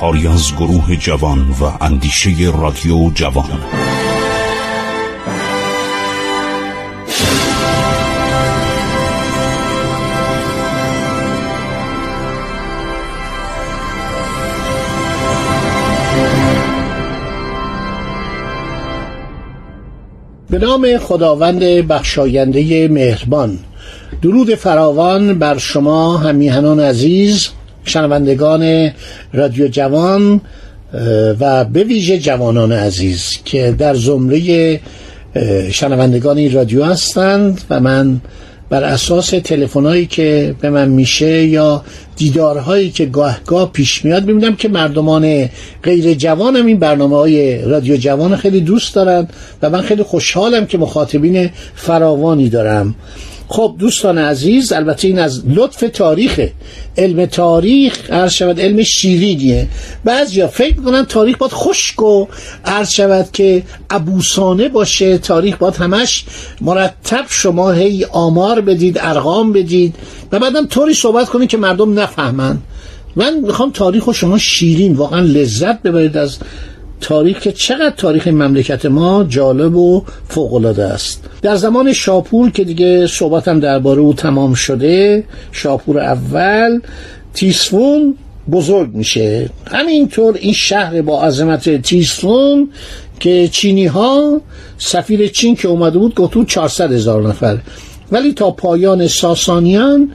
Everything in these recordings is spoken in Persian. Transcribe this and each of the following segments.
کاری از گروه جوان و اندیشه رادیو جوان. به نام خداوند بخشاینده مهربان. درود فراوان بر شما همیهنان عزیز. شنوندگان رادیو جوان و به ویژه جوانان عزیز که در زمره شنوندگان این رادیو هستند و من بر اساس تلفن‌هایی که به من میشه یا دیدارهایی که گاهگاه پیش میاد می‌بینم که مردمان غیر جوانم این برنامه های رادیو جوان خیلی دوست دارن و من خیلی خوشحالم که مخاطبین فراوانی دارم. خب دوستان عزیز البته این از لطف تاریخ. علم تاریخ عرض شود علم شیرینیه. بعضیا فکر می‌کنن تاریخ باید خشک و عرض شود که عبوسانه باشه تاریخ باید همش مرتب شما هی آمار بدید ارقام بدید و بعدم طوری صحبت کنید که مردم نفهمن. من می‌خوام تاریخ رو شما شیرین واقعا لذت ببرید از تاریخ که چقدر تاریخ مملکت ما جالب و فوقالعاده است. در زمان شاپور که دیگه صحبتم درباره او تمام شده شاپور اول تیسفون بزرگ میشه. همینطور این شهر با عظمت تیسفون که چینی ها سفیر چین که اومده بود گفتون 400 هزار نفر. ولی تا پایان ساسانیان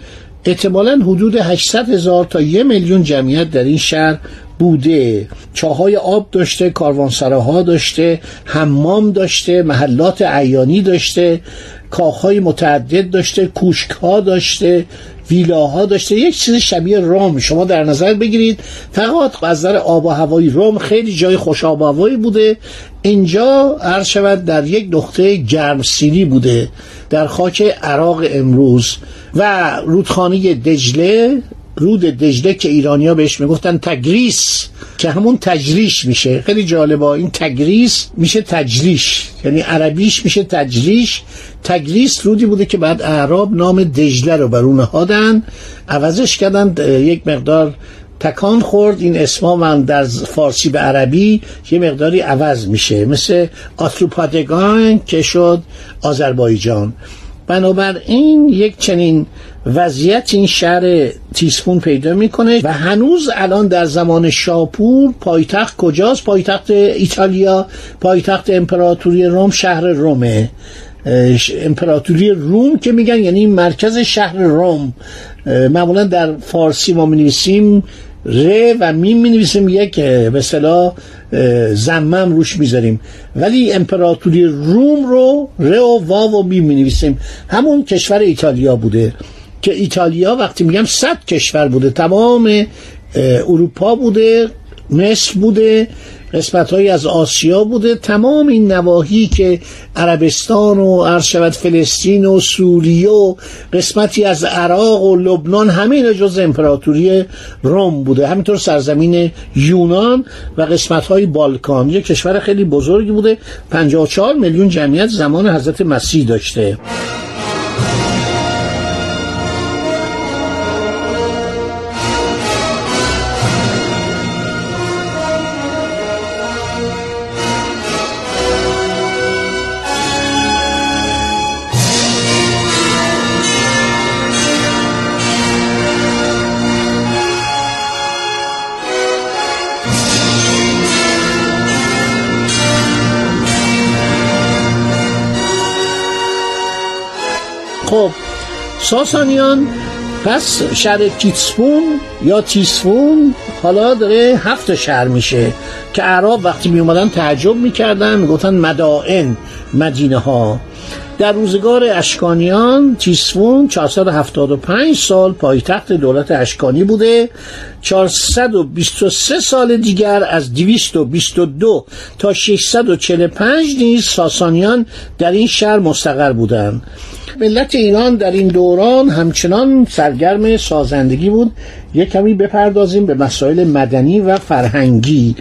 احتمالا حدود 800 هزار تا یه میلیون جمعیت در این شهر بوده چاهای آب داشته کاروانسراها داشته حمام داشته محلات عیانی داشته کاخهای متعدد داشته کوشکها داشته ویلاها داشته یک چیز شبیه روم شما در نظر بگیرید فقط از نظر آب و هوایی روم خیلی جای خوش آب و هوایی بوده. اینجا عرض شود در یک نقطه گرمسیری بوده در خاک عراق امروز و رودخانه دجله رود دجله که ایرانیا بهش می‌گفتن تگریس که همون تجریش میشه. خیلی جالبه این تگریس میشه تجریش یعنی عربیش میشه تجریش تگریس رودی بوده که بعد اعراب نام دجله رو بر اون نهادن. عوضش کردن یک مقدار تکان خورد. این اسما من در فارسی به عربی یه مقداری عوض میشه. مثل آتروپادگان که شد آذربایجان. بنابراین یک چنین وضعیت این شهر تیسفون پیدا می‌کنه و هنوز الان در زمان شاپور پایتخت کجاست؟ پایتخت ایتالیا پایتخت امپراتوری روم شهر رومه. امپراتوری روم که میگن یعنی مرکز شهر روم. معمولا در فارسی ما می نویسیم ر و میم می نویسیم یک به اصطلاح ضمه روش می‌ذاریم. ولی امپراتوری روم رو ر و واو و میم می نویسیم همون کشور ایتالیا بوده. که ایتالیا وقتی میگم صد کشور بوده تمام اروپا بوده مصر بوده قسمت های از آسیا بوده تمام این نواحی که عربستان و عرض شود فلسطین و سوریه و قسمتی از عراق و لبنان همه اینا جز امپراتوری روم بوده. همینطور سرزمین یونان و قسمت های بالکان. یک کشور خیلی بزرگی بوده 54 میلیون جمعیت زمان حضرت مسیح داشته. خب ساسانیان پس شهر تیسفون یا تیسفون حالا داره هفت شهر میشه که عرب وقتی می اومدن تعجب می‌کردن می‌گفتن مدائن مدینه ها در روزگار اشکانیان تیسفون 475 سال پایتخت دولت اشکانی بوده. 423 سال دیگر از 222 تا 645 نیز ساسانیان در این شهر مستقر بودند. ملت ایران در این دوران همچنان سرگرم سازندگی بود. یک کمی بپردازیم به مسائل مدنی و فرهنگی.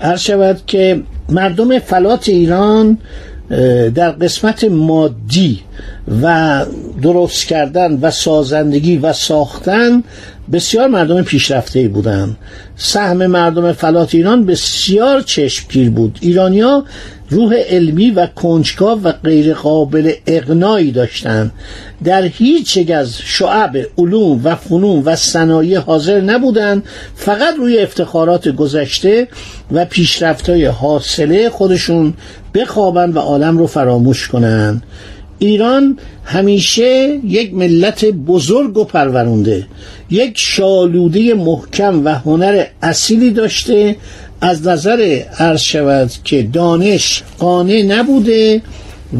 عرض شود که مردم فلات ایران در قسمت مادی و درست کردن و سازندگی و ساختن بسیار مردم پیشرفته بودند سهم مردم فلات ایران بسیار چشمگیر بود. ایرانیا روح علمی و کنجکاو و غیر قابل اقنایی داشتند در هیچ یک از شعب علوم و فنون و صنایع حاضر نبودند فقط روی افتخارات گذشته و پیشرفتهای حاصله خودشون بخوابند و عالم رو فراموش کنند ایران همیشه یک ملت بزرگ و پرورونده یک شالوده محکم و هنر اصیلی داشته. از نظر عرض شود که دانش قانع نبوده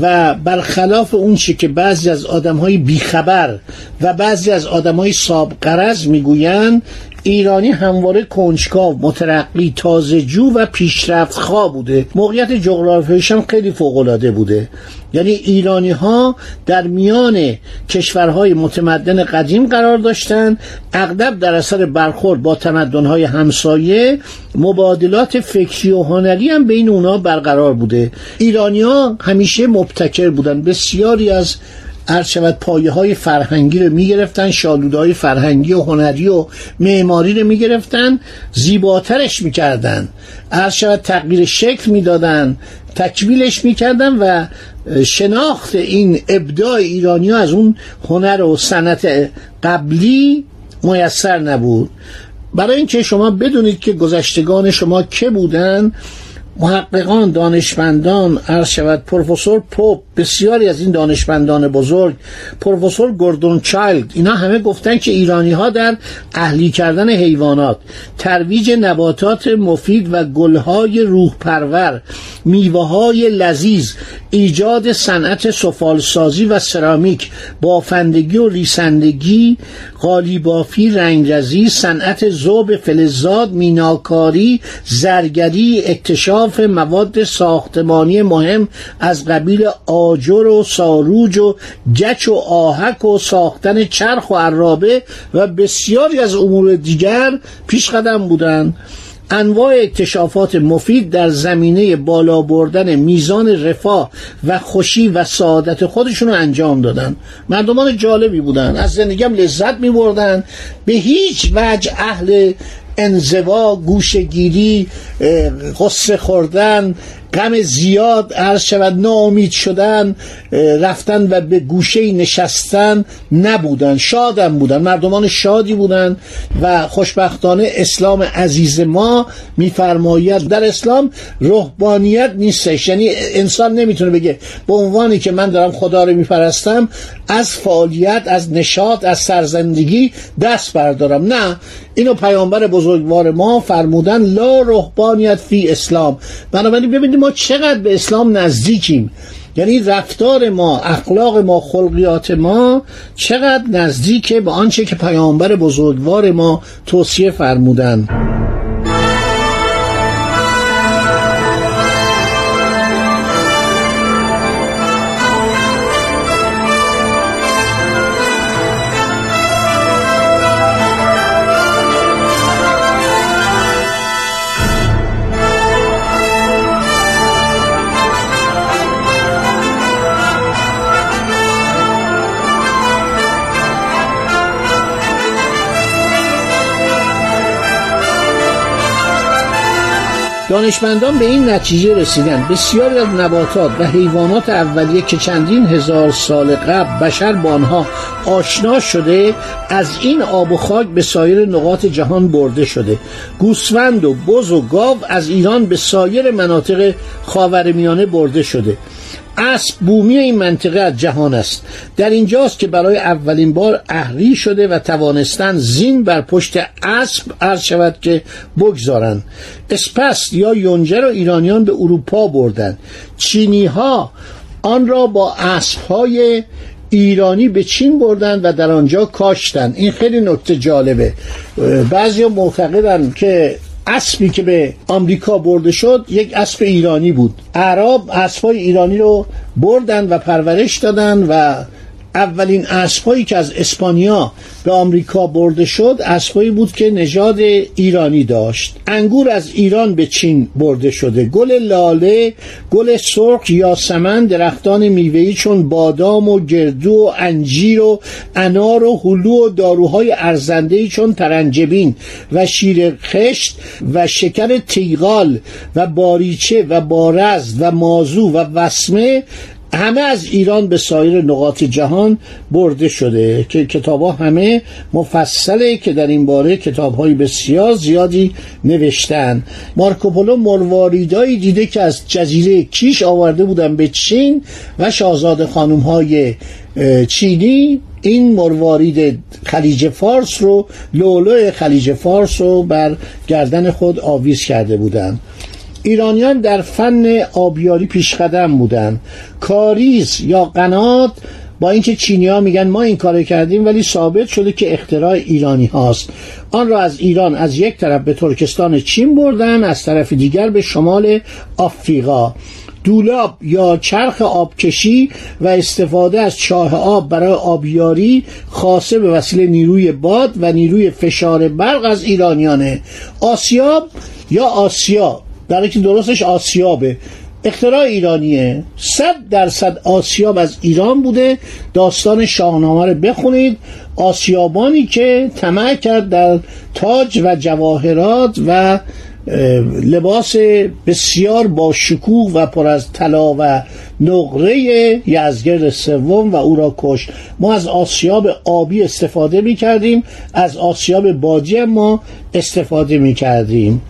و برخلاف اون چی که بعضی از آدم های بیخبر و بعضی از آدم های سابقرز می‌گویند ایرانی همواره کنجکاو مترقی تازجو و پیشرفت خواه بوده. موقعیت جغرافیایش هم خیلی فوقالعاده بوده. یعنی ایرانی ها در میان کشورهای متمدن قدیم قرار داشتند اغلب در اثر برخورد با تمدنهای همسایه مبادلات فکری و هنری هم بین اونا برقرار بوده. ایرانی ها همیشه مبتکر بودن. بسیاری از شود پایه های فرهنگی رو می‌گرفتن شالوده های فرهنگی و هنری و معماری رو می‌گرفتن زیباترش می‌کردن. عرض شود تغییر شکل می‌دادن تکمیلش می‌کردن و شناخت این ابداع ایرانی ها از اون هنر و صنعت قبلی میسر نبود. برای اینکه شما بدونید که گذشتگان شما که بودن محققان دانشمندان عرض شود پروفسور پوپ بسیاری از این دانشمندان بزرگ پروفسور گوردون چایلد اینا همه گفتن که ایرانی ها در اهلی کردن حیوانات ترویج نباتات مفید و گلهای روح پرور میوه های لذیذ ایجاد صنعت سفالسازی و سرامیک بافندگی و ریسندگی قالیبافی رنگرزی صنعت ذوب فلزات میناکاری زرگری اکتشاف مواد ساختمانی مهم از قبیل آجر و ساروج و گچ و آهک و ساختن چرخ و عرابه و بسیاری از امور دیگر پیش قدم بودند. انواع اکتشافات مفید در زمینه بالا بردن میزان رفاه و خوشی و سعادت خودشون رو انجام دادن. مردمان جالبی بودن. از زندگیم لذت می بردن به هیچ وجه اهل انزوا گوشگیری غصه خوردن غم زیاد عرض شود ناامید شدن رفتن و به گوشه نشستن نبودن. شادم بودن مردمان شادی بودن و خوشبختانه اسلام عزیز ما میفرماید در اسلام رهبانیت نیستش. یعنی انسان نمی‌تونه بگه به عنوانی که من دارم خدا رو میپرستم از فعالیت از نشاط از سرزندگی دست بردارم. نه اینو پیامبر بزرگوار ما فرمودن لا رهبانیت فی اسلام. بنابراین ببینید ما چقدر به اسلام نزدیکیم. یعنی رفتار ما اخلاق ما خلقیات ما چقدر نزدیکه به آنچه که پیامبر بزرگوار ما توصیه فرمودن. دانشمندان به این نتیجه رسیدن بسیاری از نباتات و حیوانات اولیه که چندین هزار سال قبل بشر با آنها آشنا شده از این آب و خاک به سایر نقاط جهان برده شده. گوسفند و بز و گاو از ایران به سایر مناطق خاورمیانه برده شده. اسب بومی این منطقه از جهان است. در اینجاست که برای اولین بار اهری شده و توانستن زین بر پشت اسب عرض شود که بگذارند. اسپست یا یونجه را ایرانیان به اروپا بردن چینی ها آن را با اسبهای ایرانی به چین بردن و در آنجا کاشتن این خیلی نکته جالبه. بعضی معتقدن که اسبی که به آمریکا برده شد یک اسب ایرانی بود. عرب اسبای ایرانی رو بردن و پرورش دادن و اولین اسبهایی که از اسپانیا به آمریکا برده شد اسبهایی بود که نژاد ایرانی داشت. انگور از ایران به چین برده شده. گل لاله گل سرخ یاسمن درختان میوه‌ای چون بادام و گردو و انجیر و انار و هلو و داروهای ارزنده‌ای چون ترنجبین و شیر خشت و شکر تیغال و باریچه و بارز و مازو و وسمه همه از ایران به سایر نقاط جهان برده شده. که کتاب ها همه مفصله که در این باره کتاب های بسیار زیادی نوشتن. مارکوپولو مرواریدایی دیده که از جزیره کیش آورده بودن به چین و شاهزاده خانم های چینی. این مروارید خلیج فارس رو لولو خلیج فارس رو بر گردن خود آویز کرده بودند ایرانیان در فن آبیاری پیشقدم بودن. کاریز یا قنات با اینکه چینی ها میگن ما این کار کردیم ولی ثابت شده که اختراع ایرانی هاست. آن را از ایران از یک طرف به ترکستان چین بردن از طرف دیگر به شمال آفریقا. دولاب یا چرخ آبکشی و استفاده از چاه آب برای آبیاری خاصه به وسیله نیروی باد و نیروی فشار برق از ایرانیانه. آسیاب یا آسیا در که درستش آسیابه. اختراع ایرانیه. صد درصد آسیاب از ایران بوده. داستان شاهنامه رو بخونید. آسیابانی که طمع کرد در تاج و جواهرات و لباس بسیار با شکوه و پر از طلا و نقره یزگرد سوم و او را کش ما از آسیاب آبی استفاده می کردیم از آسیاب بادی ما استفاده می کردیم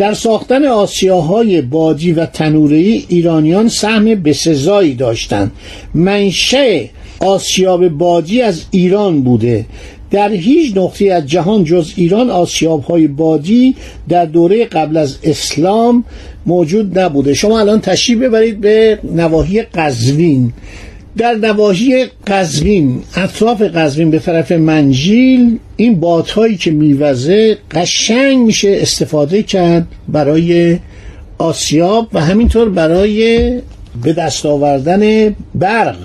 در ساختن آسیاهای بادی و تنورهی ایرانیان سهم بسزایی داشتند. منشه آسیاب بادی از ایران بوده. در هیچ نقطه از جهان جز ایران آسیاب های بادی در دوره قبل از اسلام موجود نبوده. شما الان تشریف ببرید به نواحی قزوین. در نواحی قزوین اطراف قزوین به طرف منجیل این بادهایی که میوزه قشنگ میشه استفاده کرد برای آسیاب و همینطور برای به دست آوردن برق.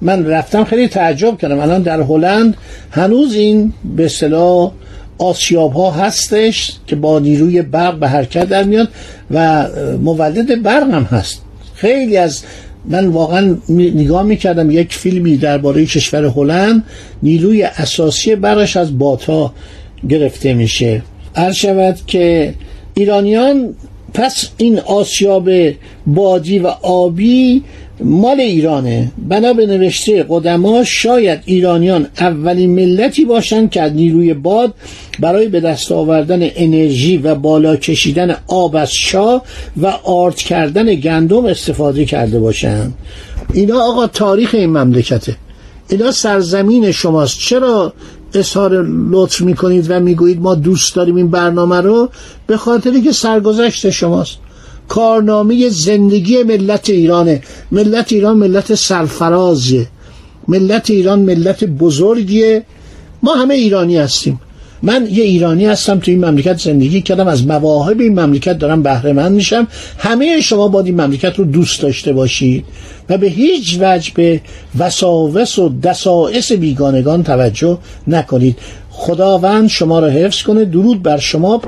من رفتم خیلی تعجب کردم. الان در هلند هنوز این به اصطلاح آسیاب ها هستش که با نیروی برق به حرکت در میاد و مولد برق هم هست. خیلی از من واقعا نگاه می‌کردم یک فیلمی درباره کشور هلند نیروی اساسی برش از باتا گرفته میشه. هر شود که ایرانیان پس این آسیاب بادی و آبی مال ایرانه. بنا به نوشته قدما شاید ایرانیان اولین ملتی باشند که از نیروی باد برای به دست آوردن انرژی و بالا کشیدن آب از شاه و آرد کردن گندم استفاده کرده باشند اینا آقا تاریخ این مملکته. اینا سرزمین شماست. چرا اظهار لطف می‌کنید و می‌گویید ما دوست داریم این برنامه رو به خاطری که سرگذشت شماست. کارنامه زندگی ملت ایرانه. ملت ایران ملت سرفرازیه ملت ایران ملت بزرگیه. ما همه ایرانی هستیم. من یه ایرانی هستم تو این مملکت زندگی کردم از مواهب این مملکت دارم بهره مند میشم. همه شما باید این مملکت رو دوست داشته باشید و به هیچ وجه به وساوس و دسائس بیگانگان توجه نکنید. خداوند شما را حفظ کنه. درود بر شما.